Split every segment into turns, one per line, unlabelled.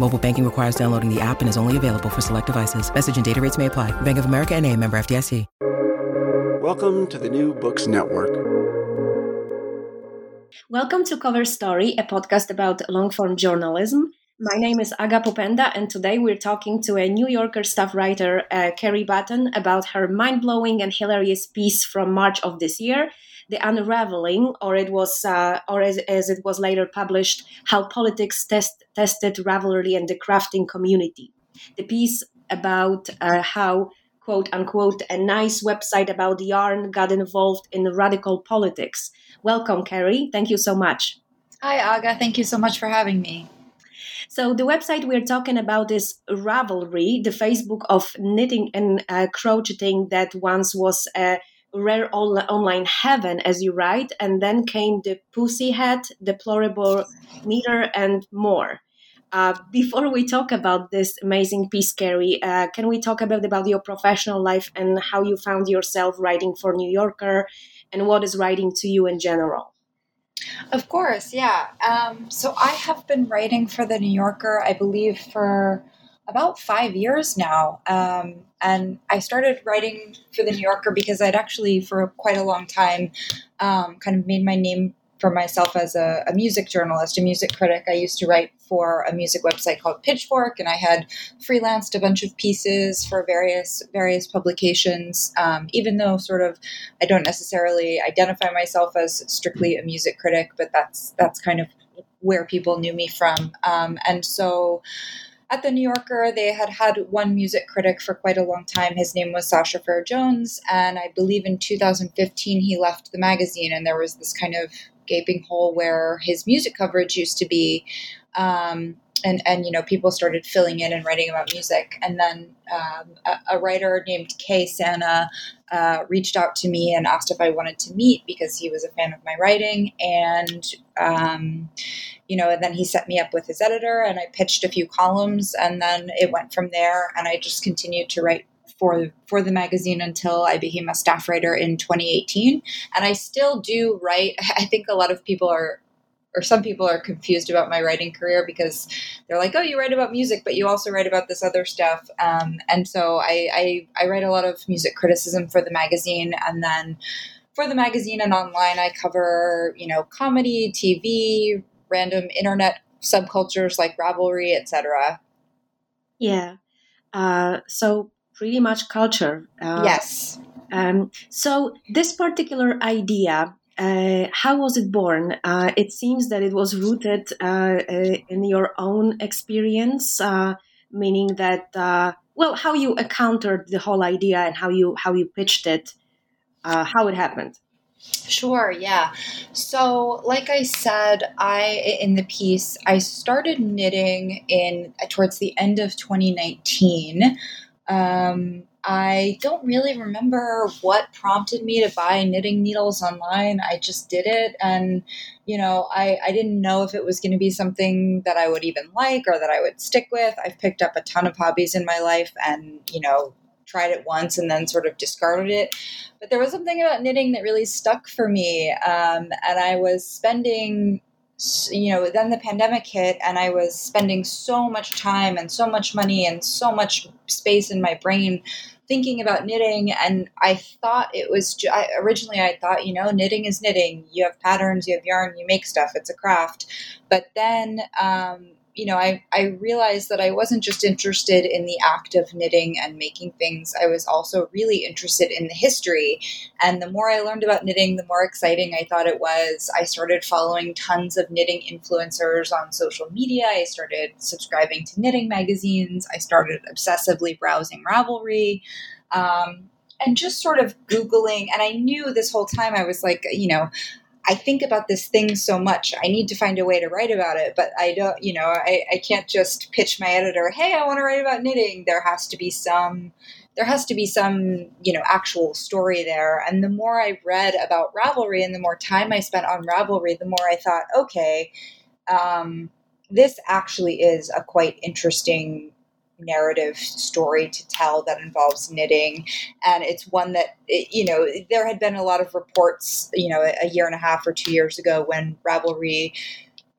Mobile banking requires downloading the app and is only available for select devices. Message and data rates may apply. Bank of America and a member FDIC.
Welcome to the New Books Network.
Welcome to Cover Story, a podcast about long form journalism. My name is Aga Popeda, and today we're talking to a New Yorker staff writer, uh, Carrie Battan, about her mind blowing and hilarious piece from March of this year the unraveling, or it was, uh, or as, as, it was later published, how politics test, tested Ravelry and the crafting community. The piece about uh, how quote unquote a nice website about yarn got involved in radical politics. Welcome, Carrie. Thank you so much.
Hi, Aga. Thank you so much for having me.
So the website we're talking about is Ravelry, the Facebook of knitting and uh, crocheting that once was a rare online heaven, as you write, and then came the pussy hat, deplorable meter, and more. Uh, before we talk about this amazing piece, Carrie, uh, can we talk about about your professional life and how you found yourself writing for New Yorker, and what is writing to you in general?
Of course, yeah. Um, so I have been writing for the New Yorker, I believe, for about five years now. Um, and I started writing for the New Yorker because I'd actually, for quite a long time, um, kind of made my name for myself as a, a, music journalist, a music critic. I used to write for a music website called Pitchfork, and I had freelanced a bunch of pieces for various various publications. Um, even though, sort of, I don't necessarily identify myself as strictly a music critic, but that's that's kind of where people knew me from. Um, and so at the New Yorker, they had had one music critic for quite a long time. His name was Sasha Frere-Jones, and I believe in 2015 he left the magazine, and there was this kind of gaping hole where his music coverage used to be. Um, and and you know people started filling in and writing about music. And then um, a, a, writer named Kelefa Sanneh uh, reached out to me and asked if i wanted to meet because he was a fan of my writing. And um, you know and then he set me up with his editor and i pitched a few columns and then it went from there. And i just continued to write for for the magazine until I became a staff writer in 2018 and I still do write. I think a lot of people are or some people are confused about my writing career because they're like, "Oh, you write about music, but you also write about this other stuff." Um, and so I, I, I write a lot of music criticism for the magazine, and then for the magazine and online, I cover you know comedy, TV, random internet subcultures like Ravelry, etc.
Yeah. Uh, so pretty much culture.
Uh, yes.
Um, so this particular idea uh, how was it born? Uh, it seems that it was rooted uh, uh in your own experience, uh, meaning that uh, well, how you encountered the whole idea and how you how you pitched it, how it happened.
Sure, yeah. So, like I said, I in the piece, I started knitting in towards the end of 2019. Um, I don't really remember what prompted me to buy knitting needles online. I just did it. And, you know, I, I didn't know if it was going to be something that I would even like or that I would stick with. I've picked up a ton of hobbies in my life and, you know, tried it once and then sort of discarded it. But there was something about knitting that really stuck for me. Um, and I was spending, you know, then the pandemic hit and I was spending so much time and so much money and so much space in my brain thinking about knitting and i thought it was I, originally i thought you know knitting is knitting. You have patterns you have yarn you make stuff. It's a craft. But then um, you know, I, I realized that I wasn't just interested in the act of knitting and making things. I was also really interested in the history. And the more I learned about knitting, the more exciting I thought it was. I started following tons of knitting influencers on social media. I started subscribing to knitting magazines. I started obsessively browsing Ravelry. Um, and just sort of Googling. And I knew this whole time I was like, you know, I think about this thing so much. I need to find a way to write about it, but I don't, you know, I, I can't just pitch my editor, hey, I want to write about knitting. There has to be some there has to be some, you know, actual story there. And the more I read about Ravelry and the more time I spent on Ravelry, the more I thought, okay, um, this actually is a quite interesting narrative story to tell that involves knitting. And it's one that you know there had been a lot of reports you know a year and a half or two years ago when ravelry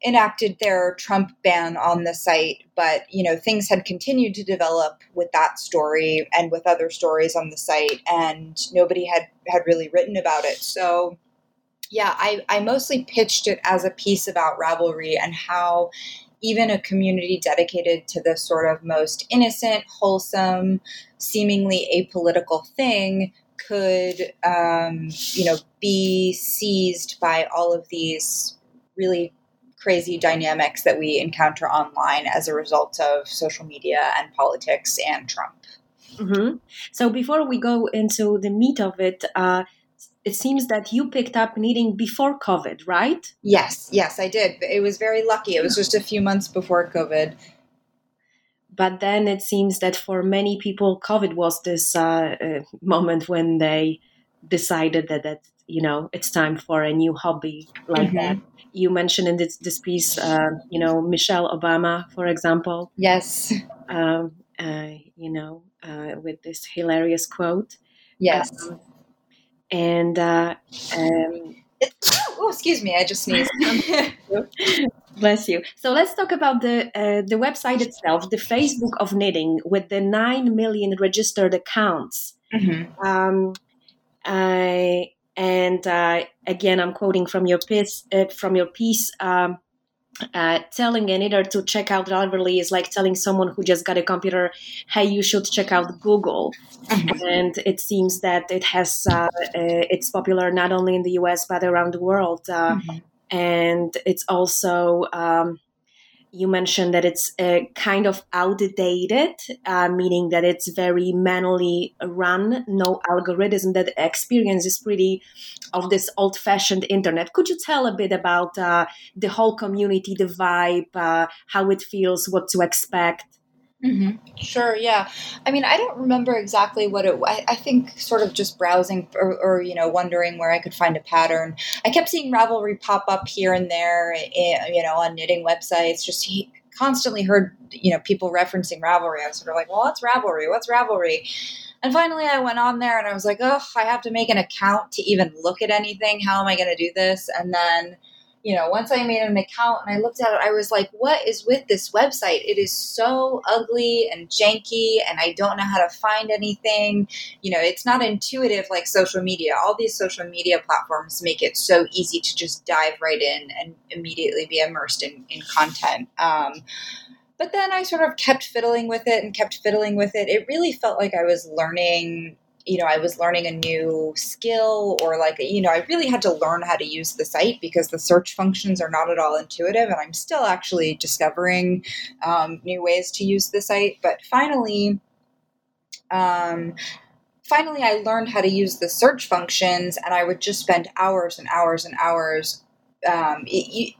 enacted their trump ban on the site. But you know things had continued to develop with that story and with other stories on the site and nobody had had really written about it. So yeah, I, I mostly pitched it as a piece about Ravelry and how even a community dedicated to the sort of most innocent, wholesome, seemingly apolitical thing could, um, you know, be seized by all of these really crazy dynamics that we encounter online as a result of social media and politics and Trump.
Mm-hmm. So before we go into the meat of it, uh, it seems that you picked up knitting before COVID, right?
Yes, yes, I did. It was very lucky. It was just a few months before COVID.
But then it seems that for many people, COVID was this uh, uh, moment when they decided that that you know it's time for a new hobby like mm-hmm. that. You mentioned in this, this piece, uh, you know, Michelle Obama, for example.
Yes.
Um, uh, you know, uh, with this hilarious quote.
Yes.
Um, and uh, um,
oh, excuse me, I just sneezed.
Bless you. So let's talk about the uh, the website itself, the Facebook of knitting, with the nine million registered accounts. Mm-hmm. Um, I, and uh, again, I'm quoting from your piece. Uh, from your piece. Um, uh, telling an editor to check out Ravelry is like telling someone who just got a computer, "Hey, you should check out Google." Mm-hmm. And it seems that it has uh, uh, it's popular not only in the U.S. but around the world, uh, mm-hmm. and it's also um, you mentioned that it's uh, kind of outdated, uh, meaning that it's very manually run, no algorithm. That experience is pretty of this old fashioned internet. Could you tell a bit about uh, the whole community, the vibe, uh, how it feels, what to expect?
Mm-hmm. Sure. Yeah. I mean, I don't remember exactly what it. I, I think sort of just browsing or, or, you know wondering where I could find a pattern. I kept seeing Ravelry pop up here and there, eh, you know, on knitting websites. Just he constantly heard you know people referencing Ravelry. I was sort of like, well, what's Ravelry? What's Ravelry? And finally, I went on there and I was like, oh, I have to make an account to even look at anything. How am I going to do this? And then you know, once I made an account and I looked at it, I was like, what is with this website? It is so ugly and janky, and I don't know how to find anything. You know, it's not intuitive like social media. All these social media platforms make it so easy to just dive right in and immediately be immersed in, in content. Um, but then I sort of kept fiddling with it and kept fiddling with it. It really felt like I was learning you know, I was learning a new skill or like, you know, I really had to learn how to use the site because the search functions are not at all intuitive. And I'm still actually discovering um, new ways to use the site. But finally, um, finally, I learned how to use the search functions and I would just spend hours and hours and hours um, it, you,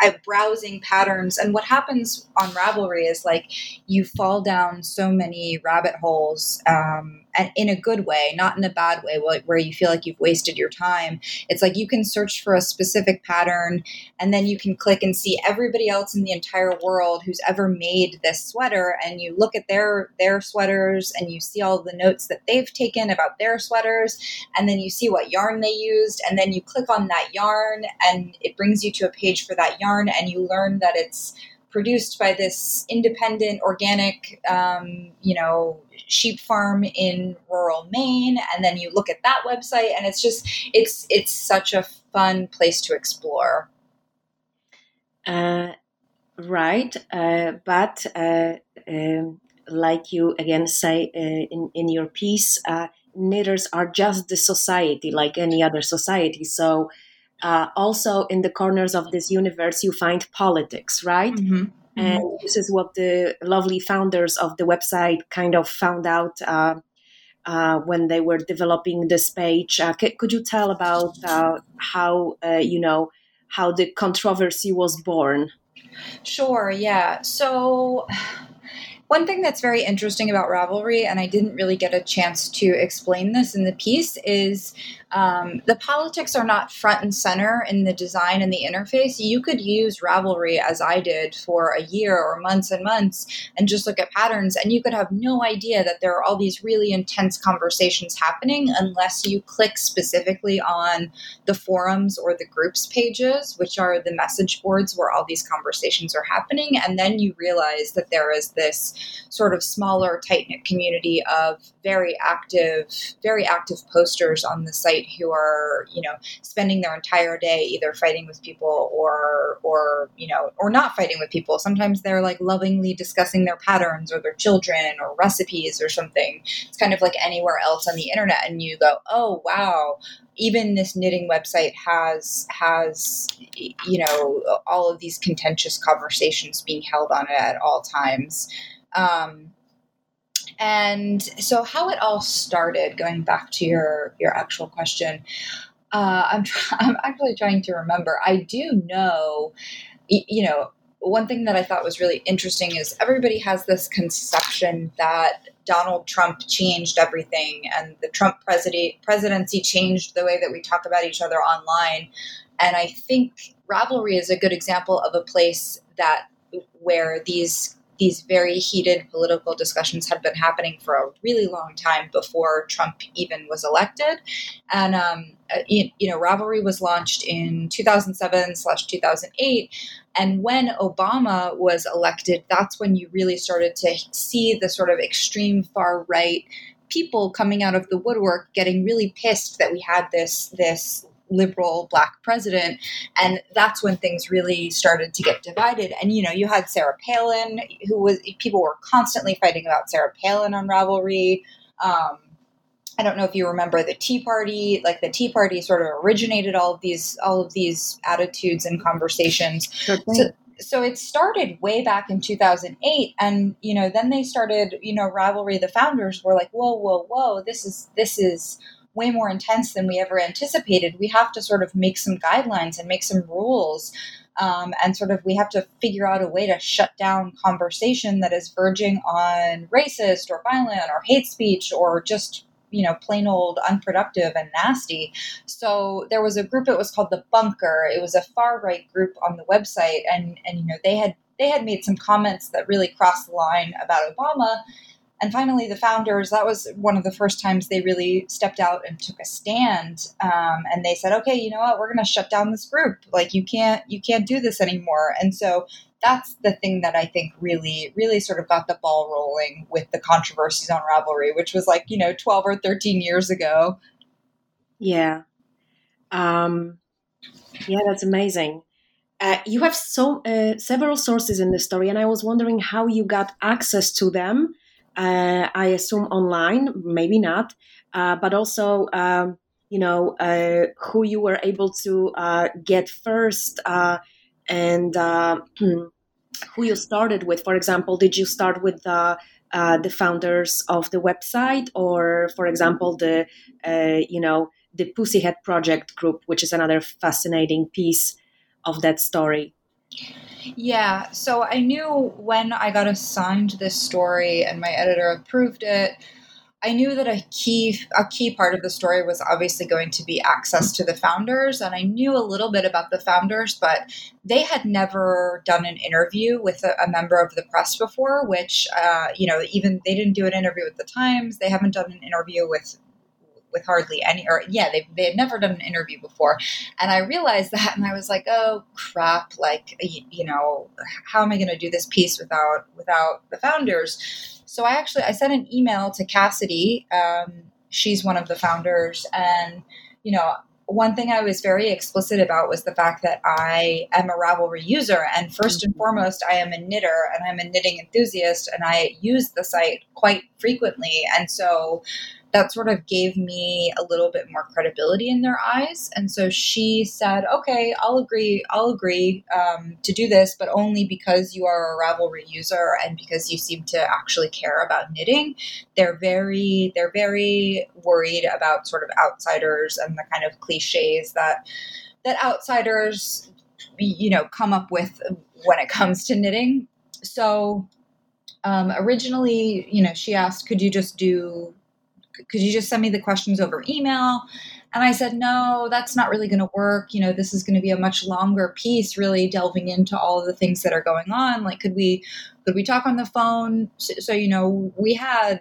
I'm browsing patterns, and what happens on Ravelry is like you fall down so many rabbit holes, um, and in a good way, not in a bad way, where you feel like you've wasted your time. It's like you can search for a specific pattern, and then you can click and see everybody else in the entire world who's ever made this sweater, and you look at their their sweaters, and you see all the notes that they've taken about their sweaters, and then you see what yarn they used, and then you click on that yarn, and it brings you to a page for that yarn, and you learn that it's produced by this independent organic um, you know sheep farm in rural maine and then you look at that website and it's just it's it's such a fun place to explore.
Uh, right uh, but uh, um, like you again say uh, in, in your piece uh, knitters are just the society like any other society so uh, also in the corners of this universe you find politics right mm-hmm. and mm-hmm. this is what the lovely founders of the website kind of found out uh, uh, when they were developing this page uh, c- could you tell about uh, how uh, you know how the controversy was born
sure yeah so one thing that's very interesting about Ravelry, and I didn't really get a chance to explain this in the piece, is um, the politics are not front and center in the design and the interface. You could use Ravelry as I did for a year or months and months and just look at patterns, and you could have no idea that there are all these really intense conversations happening unless you click specifically on the forums or the groups pages, which are the message boards where all these conversations are happening. And then you realize that there is this sort of smaller, tight knit community of very active, very active posters on the site who are you know spending their entire day either fighting with people or or you know or not fighting with people. Sometimes they're like lovingly discussing their patterns or their children or recipes or something. It's kind of like anywhere else on the internet and you go oh wow even this knitting website has has you know all of these contentious conversations being held on it at all times. Um, and so, how it all started, going back to your your actual question, uh, I'm I'm actually trying to remember. I do know, you know, one thing that I thought was really interesting is everybody has this conception that Donald Trump changed everything, and the Trump presidency presidency changed the way that we talk about each other online. And I think Ravelry is a good example of a place that where these these very heated political discussions had been happening for a really long time before Trump even was elected. And, um, uh, you, know, Ravelry was launched in 2007 slash 2008. And when Obama was elected, that's when you really started to see the sort of extreme far right people coming out of the woodwork getting really pissed that we had this this liberal black president. And that's when things really started to get divided. And, you know, you had Sarah Palin, who was, people were constantly fighting about Sarah Palin on Ravelry. Um, I don't know if you remember the Tea Party, like the Tea Party sort of originated all of these, all of these attitudes and conversations. Sure so, so it started way back in 2008 and you know then they started you know Ravelry the founders were like whoa whoa whoa this is this is way more intense than we ever anticipated. We have to sort of make some guidelines and make some rules. Um, and sort of we have to figure out a way to shut down conversation that is verging on racist or violent or hate speech or just you know plain old unproductive and nasty so there was a group it was called the bunker it was a far right group on the website and and you know they had they had made some comments that really crossed the line about obama and finally, the founders, that was one of the first times they really stepped out and took a stand. Um, and they said, okay, you know what, we're going to shut down this group. Like you can't, you can't do this anymore. And so that's the thing that I think really, really sort of got the ball rolling with the controversies on Ravelry, which was like, you know, 12 or 13 years ago.
Yeah. Um, yeah, that's amazing. Uh, you have so uh, several sources in the story, and I was wondering how you got access to them uh, I assume online, maybe not, uh, but also, um, you know, uh, who you were able to uh, get first uh, and uh, who you started with. For example, did you start with the the founders of the website, or, for example, the you know the Pussyhat Project group, which is another fascinating piece of that story?
Yeah, so I knew when I got assigned this story and my editor approved it, I knew that a key a key part of the story was obviously going to be access to the founders, and I knew a little bit about the founders, but they had never done an interview with a, a member of the press before. Which, uh, you know, even they didn't do an interview with the Times. They haven't done an interview with with hardly any or yeah they, they had never done an interview before and i realized that and i was like oh crap like you, you know how am i going to do this piece without without the founders so I actually I sent an email to Cassidy. Um, she's one of the founders, and you know one thing I was very explicit about was the fact that I am a Ravelry user, and first and mm-hmm. foremost, I am a knitter and I'm a knitting enthusiast, and I use the site quite frequently. And so that sort of gave me a little bit more credibility in their eyes. And so she said, "Okay, I'll agree. I'll agree um, to do this, but only because you are a Ravelry user and because you seem to actually care about knitting." They're very they're very worried about sort of outsiders and the kind of cliches that that outsiders you know come up with when it comes to knitting. So um, originally, you know, she asked, "Could you just do could you just send me the questions over email? And I said, no, that's not really going to work. You know, this is going to be a much longer piece, really delving into all of the things that are going on. Like, could we, could we talk on the phone? So, so you know, we had,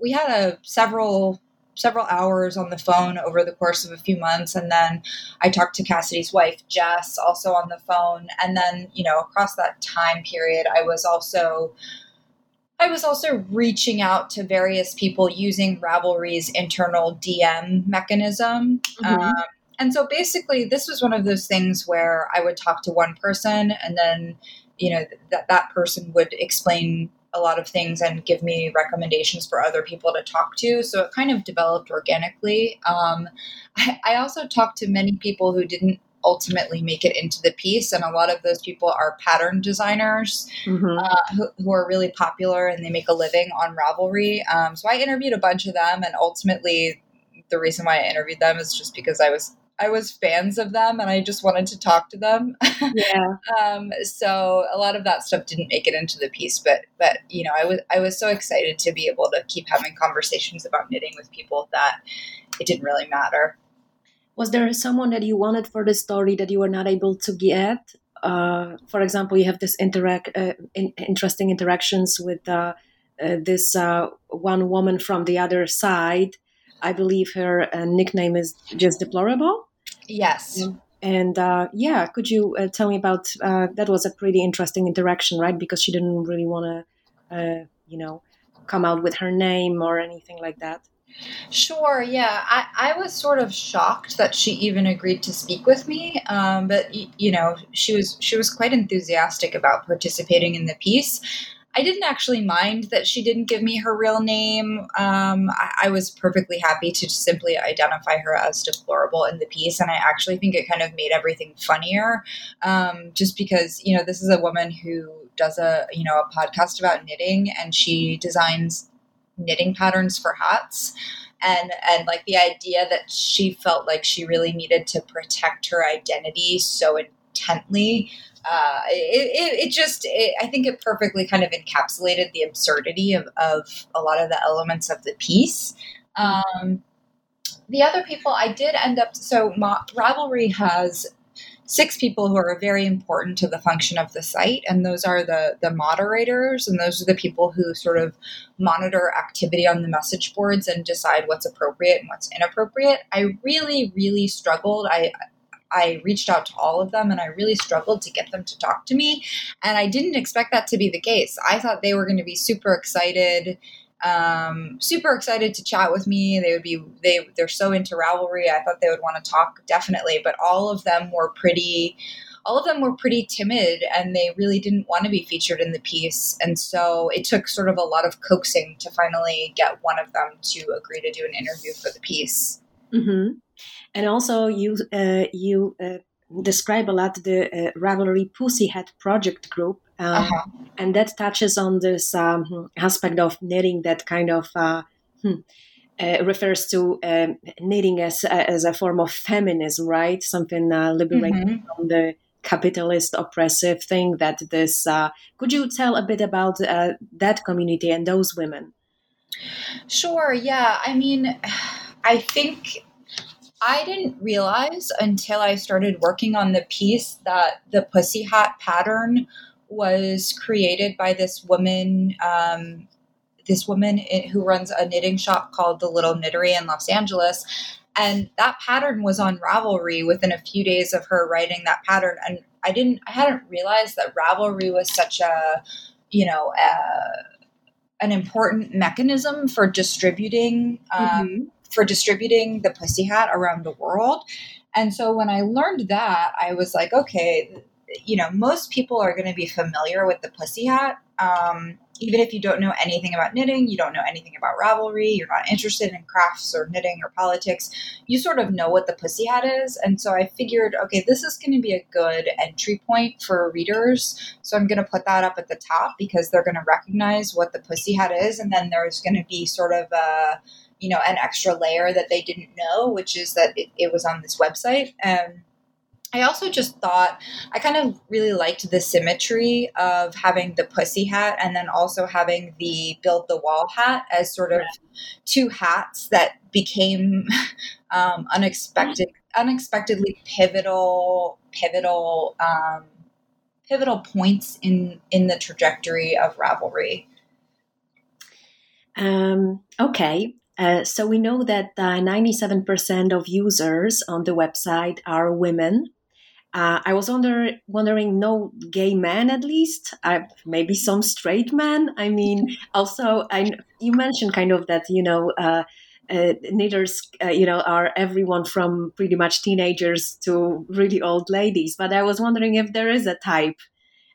we had a several several hours on the phone over the course of a few months and then i talked to cassidy's wife jess also on the phone and then you know across that time period i was also I was also reaching out to various people using Ravelry's internal DM mechanism. Mm-hmm. Um, and so basically, this was one of those things where I would talk to one person and then, you know, that that person would explain a lot of things and give me recommendations for other people to talk to. So it kind of developed organically. Um, I, I also talked to many people who didn't ultimately make it into the piece. And a lot of those people are pattern designers mm-hmm. uh, who, who, are really popular and they make a living on Ravelry. Um, so I interviewed a bunch of them, and ultimately, the reason why I interviewed them is just because I was I was fans of them and I just wanted to talk to them.
Yeah.
um, so a lot of that stuff didn't make it into the piece, but but you know I was I was so excited to be able to keep having conversations about knitting with people that it didn't really matter
was there someone that you wanted for the story that you were not able to get? Uh, for example you have this interact uh, in, interesting interactions with uh, uh this uh, one woman from the other side. I believe her uh, nickname is just deplorable.
Yes.
And yeah could you tell me about that was a pretty interesting interaction right? Because she didn't really want to you know come out with her name or anything like that
Sure, yeah. I, I was sort of shocked that she even agreed to speak with me. Um, but you know, she was she was quite enthusiastic about participating in the piece. I didn't actually mind that she didn't give me her real name. Um, I, I, was perfectly happy to simply identify her as deplorable in the piece, and I actually think it kind of made everything funnier. Um, just because you know this is a woman who does a you know a podcast about knitting, and she designs knitting patterns for hats. And and like the idea that she felt like she really needed to protect her identity so intently uh, it, it, it, just it, i think it perfectly kind of encapsulated the absurdity of, of a lot of the elements of the piece. Um, the other people i did end up so Ma- ravelry has six people who are very important to the function of the site and those are the the moderators and those are the people who sort of monitor activity on the message boards and decide what's appropriate and what's inappropriate i really really struggled i I reached out to all of them and I really struggled to get them to talk to me. And I didn't expect that to be the case. I thought they were going to be super excited um, super excited to chat with me. They would be they they're so into Ravelry. I thought they would want to talk definitely, but all of them were pretty. All of them were pretty timid and they really didn't want to be featured in the piece. And so it took sort of a lot of coaxing to finally get one of them to agree to do an interview for the piece.
Mm-hmm. And also, you uh, you uh, describe a lot the uh, Ravelry Pussyhat project group, um, uh-huh. and that touches on this um, aspect of knitting that kind of uh, hmm, uh, refers to um, knitting as as a form of feminism, right? Something uh, liberated mm-hmm. from the capitalist oppressive thing that this. Uh, could you tell a bit about uh, that community and those women?
Sure. Yeah. I mean, I think I didn't realize until I started working on the piece that the pussy hat pattern was created by this woman um, this woman who runs a knitting shop called the Little Knittery in Los Angeles. And that pattern was on Ravelry within a few days of her writing that pattern. And I didn't, I hadn't realized that Ravelry was such a, you know, an important mechanism for distributing, um, mm-hmm. for distributing the pussy hat around the world. And so when I learned that, I was like, okay, you know, most people are going to be familiar with the pussy hat. Um, even if you don't know anything about knitting, you don't know anything about Ravelry, you're not interested in crafts or knitting or politics, you sort of know what the pussy hat is. And so I figured, okay, this is going to be a good entry point for readers. So I'm going to put that up at the top because they're going to recognize what the pussy hat is. And then there's going to be sort of a, you know, an extra layer that they didn't know, which is that it, it was on this website. And I also just thought I kind of really liked the symmetry of having the pussy hat and then also having the build the wall hat as sort of two hats that became um, unexpected, unexpectedly pivotal, pivotal, um, pivotal points in in the trajectory of Ravelry.
Um, okay, uh, so we know that uh, 97% of users on the website are women. Uh, I was wonder, wondering, no gay men at least, uh, maybe some straight men. I mean, also, I, you mentioned kind of that, you know, uh, uh knitters, uh, you know, are everyone from pretty much teenagers to really old ladies. But I was wondering if there is a type,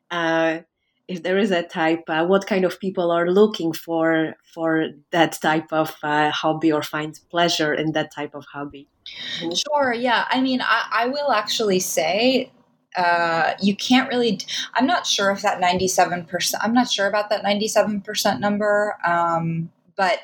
uh, if there is a type, what kind of people are looking for for that type of hobby or find pleasure in that type of hobby.
Sure. Yeah. I mean, I, I will actually say uh, you can't really. I'm not sure if that 97%, I'm not sure about that 97% number, um, but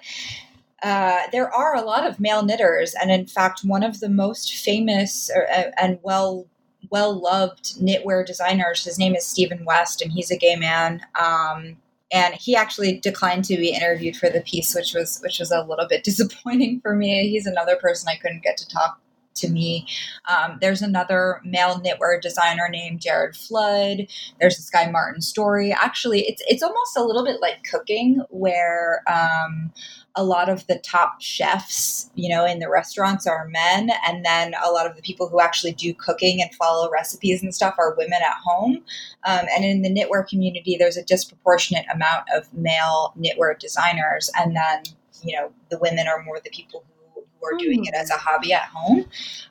uh, there are a lot of male knitters. And in fact, one of the most famous or, uh, and well well loved knitwear designers, his name is Stephen West, and he's a gay man. Um, and he actually declined to be interviewed for the piece, which was which was a little bit disappointing for me. He's another person I couldn't get to talk to me. Um, there's another male knitwear designer named Jared Flood. There's this guy Martin Storey. Actually, it's it's almost a little bit like cooking, where um, a lot of the top chefs, you know, in the restaurants are men, and then a lot of the people who actually do cooking and follow recipes and stuff are women at home. Um, and in the knitwear community, there's a disproportionate amount of male knitwear designers, and then you know the women are more the people who, who are doing it as a hobby at home.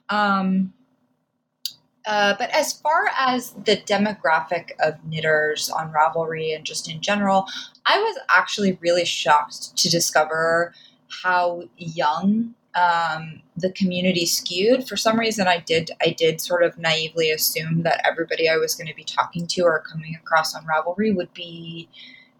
Um, uh, but as far as the demographic of knitters on Ravelry and just in general, I was actually really shocked to discover how young um, the community skewed. For some reason, I did I did sort of naively assume that everybody I was going to be talking to or coming across on Ravelry would be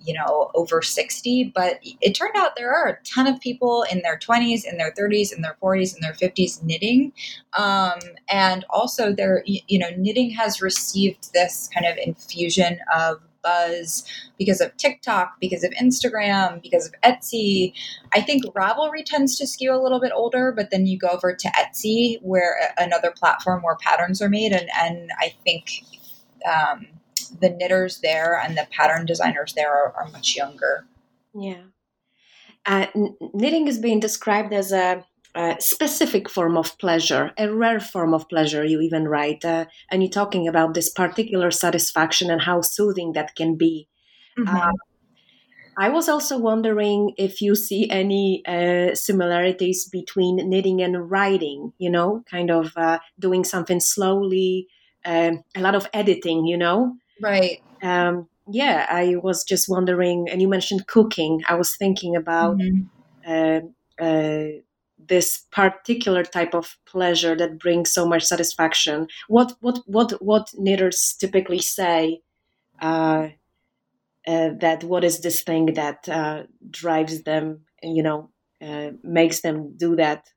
you know, over 60. But it turned out there are a ton of people in their 20s, in their 30s, in their 40s, in their 50s knitting. Um, and also, there, you know, knitting has received this kind of infusion of buzz because of TikTok, because of Instagram, because of Etsy. I think Ravelry tends to skew a little bit older, but then you go over to Etsy, where another platform where patterns are made, and and I think um, the knitters there and the pattern designers there are, are much younger.
Yeah. Uh, knitting is being described as a, a, specific form of pleasure, a rare form of pleasure, you even write. Uh, and you're talking about this particular satisfaction and how soothing that can be. Mm-hmm. Uh, I was also wondering if you see any uh, similarities between knitting and writing, you know, kind of uh, doing something slowly, uh, a lot of editing, you know?
Right.
Um, yeah, I was just wondering, and you mentioned cooking. I was thinking about mm-hmm. uh, uh, this particular type of pleasure that brings so much satisfaction. What what what what knitters typically say uh, uh that what is this thing that uh, drives them, you know, uh, makes them do that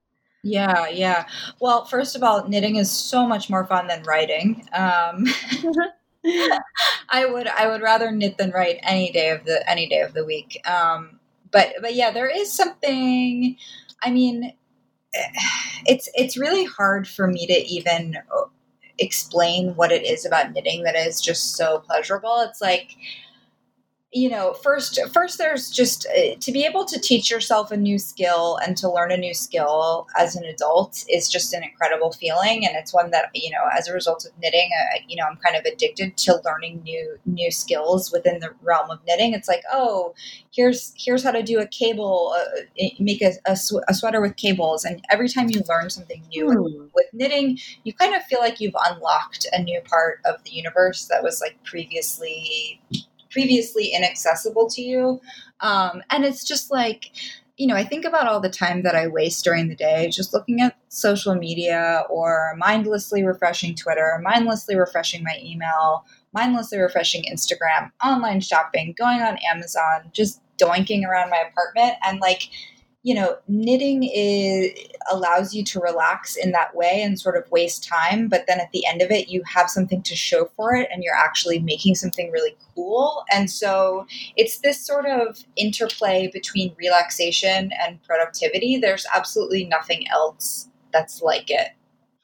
yeah, yeah. Well, first of all, knitting is so much more fun than writing. Um, I would I would rather knit than write any day of the any day of the week. Um, but but yeah, there is something. I mean, it's it's really hard for me to even uh, explain what it is about knitting that is just so pleasurable. It's like you know first first there's just uh, to be able to teach yourself a new skill and to learn a new skill as an adult is just an incredible feeling and it's one that you know as a result of knitting uh, you know i'm kind of addicted to learning new new skills within the realm of knitting it's like oh here's here's how to do a cable uh, make a, a, sw- a, sweater with cables and every time you learn something new mm. with knitting you kind of feel like you've unlocked a new part of the universe that was like previously previously inaccessible to you. Um, and it's just like, you know, I think about all the time that I waste during the day just looking at social media or mindlessly refreshing Twitter, mindlessly refreshing my email, mindlessly refreshing Instagram, online shopping, going on Amazon, just doinking around my apartment. And like, you know, knitting is allows you to relax in that way and sort of waste time, but then at the end of it you have something to show for it and you're actually making something really cool. And so it's this sort of interplay between relaxation and productivity. There's absolutely nothing else that's like it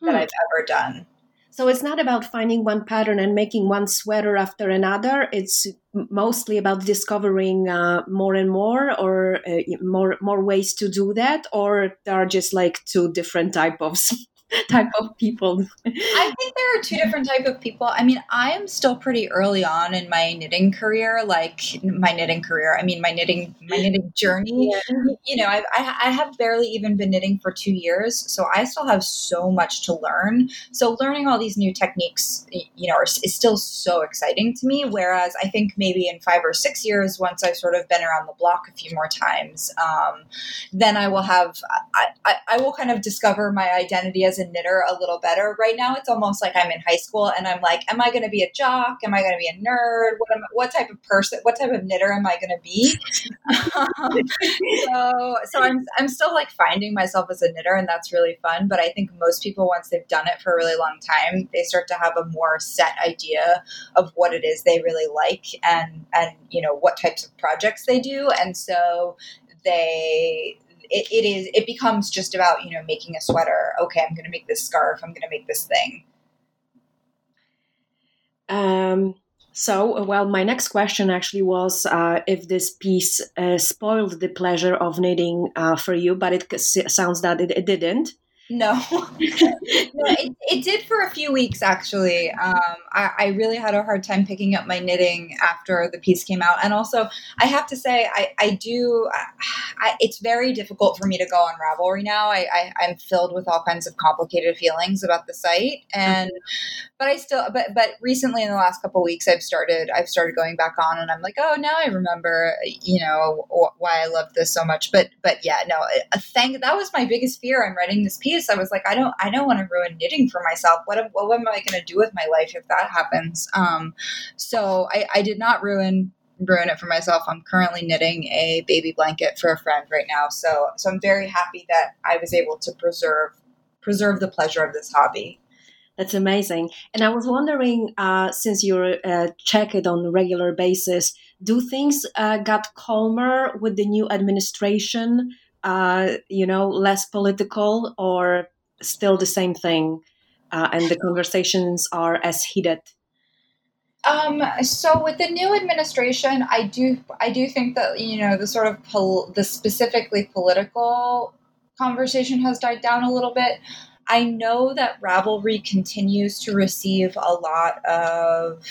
that hmm. I've ever done.
So it's not about finding one pattern and making one sweater after another. It's mostly about discovering uh, more and more, or uh, more more ways to do that, or there are just like two different type of type of people?
I think there are two different type of people. I mean, I am still pretty early on in my knitting career, like my knitting career. I mean, my knitting my knitting journey. Yeah. You know, I, I have barely even been knitting for two years, so I still have so much to learn. So learning all these new techniques, you know, is still so exciting to me. Whereas I think maybe in five or six years, once I've sort of been around the block a few more times, um, then I will have I, I, I will kind of discover my identity as a knitter a little better. Right now, it's almost like I'm in high school and I'm like, am I going to be a jock? Am I going to be a nerd? What, am, what type of person, what type of knitter am I going to be? um, so, so I'm, I'm still like finding myself as a knitter and that's really fun. But I think most people, once they've done it for a really long time, they start to have a more set idea of what it is they really like and, and, you know, what types of projects they do. And so they it, it is it becomes just about you know making a sweater. Okay i'm going to make this scarf. I'm going to make this thing.
Um so well my next question actually was uh, if this piece uh, spoiled the pleasure of knitting uh, for you but it sounds that it, it didn't
no, no it, it, did for a few weeks actually. Um, I, I, really had a hard time picking up my knitting after the piece came out, and also I have to say I, I do. I, it's very difficult for me to go on Ravelry now. I, am filled with all kinds of complicated feelings about the site, and but I still but but recently in the last couple weeks I've started I've started going back on, and I'm like, oh, now I remember you know why I love this so much. But but yeah, no, thank that was my biggest fear. I'm writing this piece piece, I was like, I don't, I don't want to ruin knitting for myself. What, what, am I going to do with my life if that happens? Um, so I, I did not ruin ruin it for myself. I'm currently knitting a baby blanket for a friend right now. So, so I'm very happy that I was able to preserve preserve the pleasure of this hobby.
That's amazing. And I was wondering, uh, since you're uh, check it on a regular basis, do things uh, got calmer with the new administration? Uh, you know, less political or still the same thing? Uh, and the conversations are as heated?
Um, so with the new administration, I do I do think that you know the sort of pol- the specifically political conversation has died down a little bit. I know that Ravelry continues to receive a lot of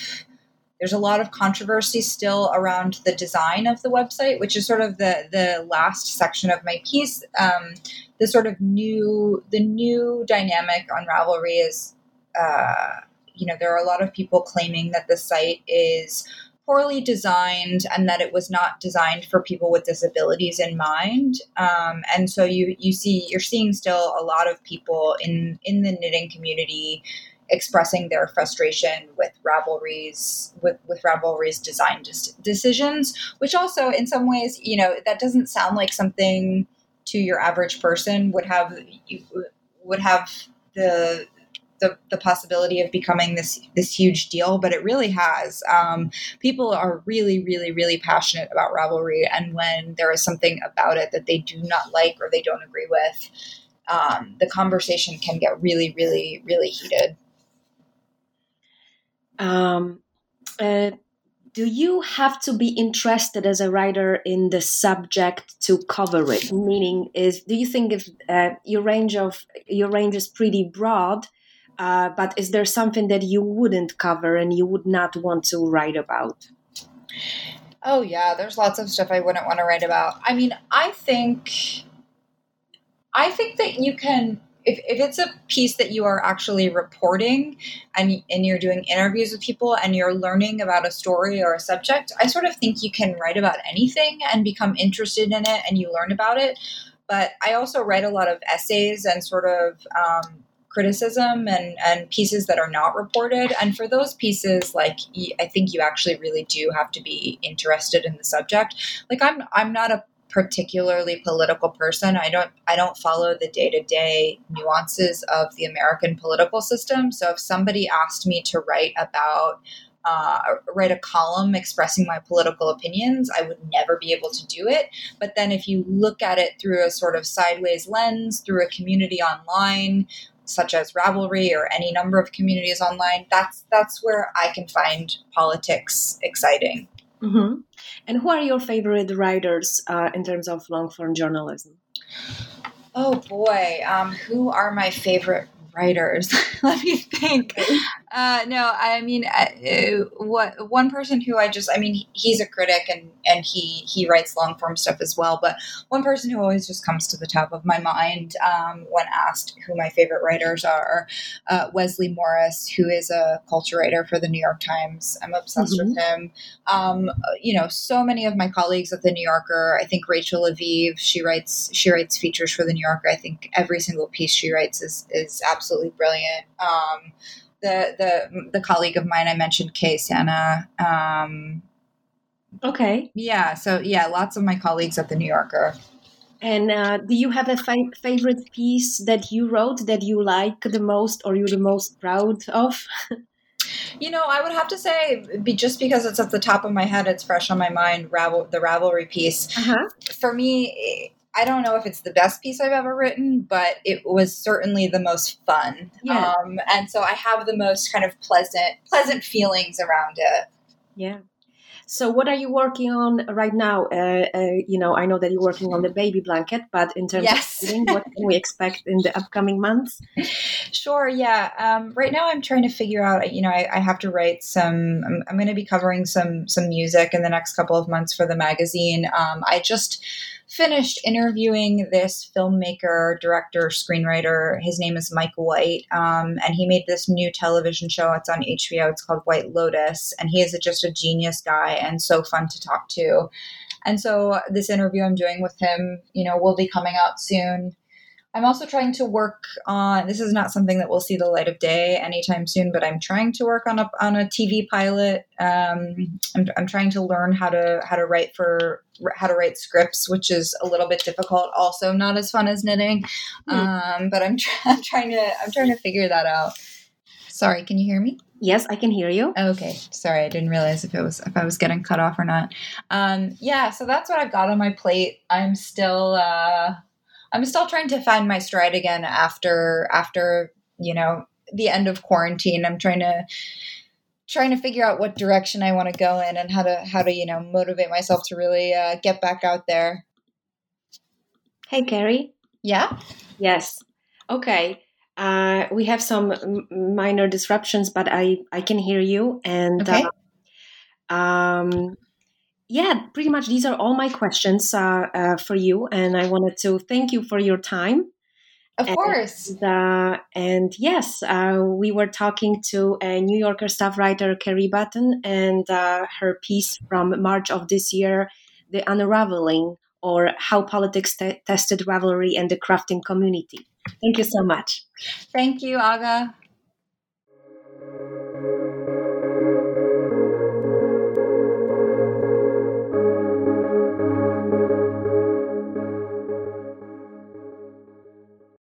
there's a lot of controversy still around the design of the website, which is sort of the the last section of my piece. Um, the sort of new the new dynamic on Ravelry is, uh, you know, there are a lot of people claiming that the site is poorly designed and that it was not designed for people with disabilities in mind. Um, and so you you see you're seeing still a lot of people in in the knitting community expressing their frustration with Ravelry's with with Ravelry's design decisions, which also in some ways, you know, that doesn't sound like something to your average person would have would have the the, the possibility of becoming this this huge deal, but it really has. Um, people are really, really, really passionate about Ravelry, and when there is something about it that they do not like or they don't agree with, um, the conversation can get really, really, really heated.
Um, uh, do you have to be interested as a writer in the subject to cover it? Meaning, is do you think if uh, your range of your range is pretty broad, uh, but is there something that you wouldn't cover and you would not want to write about?
Oh yeah, there's lots of stuff I wouldn't want to write about. I mean, I think I think that you can if, if it's a piece that you are actually reporting and, and you're doing interviews with people and you're learning about a story or a subject, I sort of think you can write about anything and become interested in it and you learn about it. But I also write a lot of essays and sort of um, criticism and, and pieces that are not reported. And for those pieces, like I think you actually really do have to be interested in the subject. Like I'm I'm not a particularly political person. I don't I don't follow the day-to-day nuances of the American political system. So if somebody asked me to write about uh, write a column expressing my political opinions, I would never be able to do it. But then if you look at it through a sort of sideways lens, through a community online, such as Ravelry or any number of communities online, that's that's where I can find politics exciting.
Mm-hmm. And who are your favorite writers uh, in terms of long form journalism?
Oh boy, um, who are my favorite writers? Let me think. Uh, no, I mean, uh, what one person who I just, I mean, he's a critic and and he he writes long form stuff as well. But one person who always just comes to the top of my mind um, when asked who my favorite writers are, uh, Wesley Morris, who is a culture writer for the New York Times. I'm obsessed mm-hmm. with him. Um, you know, so many of my colleagues at the New Yorker. I think Rachel Aviv, she writes she writes features for the New Yorker. I think every single piece she writes is is absolutely brilliant. Um, the the the colleague of mine I mentioned, Kelefa Sanneh. Um,
okay.
Yeah. So yeah, lots of my colleagues at the New Yorker.
And uh, do you have a fa- favorite piece that you wrote that you like the most, or you're the most proud of?
you know, I would have to say, be, just because it's at the top of my head, it's fresh on my mind. Ravel, the Ravelry piece. Uh-huh. For me, I don't know if it's the best piece I've ever written, but it was certainly the most fun. Yeah. Um, and so I have the most kind of pleasant, pleasant feelings around it.
Yeah. So, what are you working on right now? Uh, uh, you know, I know that you're working on the baby blanket, but in terms yes. of what can we expect in the upcoming months?
Sure. Yeah. Um, right now, I'm trying to figure out. You know, I, I have to write some. I'm, I'm going to be covering some some music in the next couple of months for the magazine. Um, I just finished interviewing this filmmaker, director, screenwriter. His name is Mike White, um, and he made this new television show. It's on HBO. It's called White Lotus, and he is just a genius guy and so fun to talk to. And so this interview I'm doing with him, you know, will be coming out soon. I'm also trying to work on this is not something that will see the light of day anytime soon, but I'm trying to work on a on a TV pilot. Um, I'm, I'm trying to learn how to how to write for how to write scripts, which is a little bit difficult. Also, not as fun as knitting, mm. um, but I'm, I'm trying to I'm trying to figure that out. Sorry, can you hear me?
Yes, I can hear you.
Okay, sorry, I didn't realize if it was if I was getting cut off or not. Um, yeah, so that's what I've got on my plate. I'm still. Uh, I'm still trying to find my stride again after after you know the end of quarantine. I'm trying to trying to figure out what direction I want to go in and how to how to you know motivate myself to really uh, get back out there.
Hey, Carrie.
Yeah.
Yes. Okay. Uh, we have some m- minor disruptions, but I I can hear you and. Okay. Uh, um, yeah, pretty much these are all my questions uh, uh, for you, and I wanted to thank you for your time.
Of
and,
course.
Uh, and yes, uh, we were talking to a New Yorker staff writer, Carrie Battan, and uh, her piece from March of this year, The Unraveling, or How Politics Tested Ravelry and the Crafting Community. Thank you so much.
Thank you, Aga.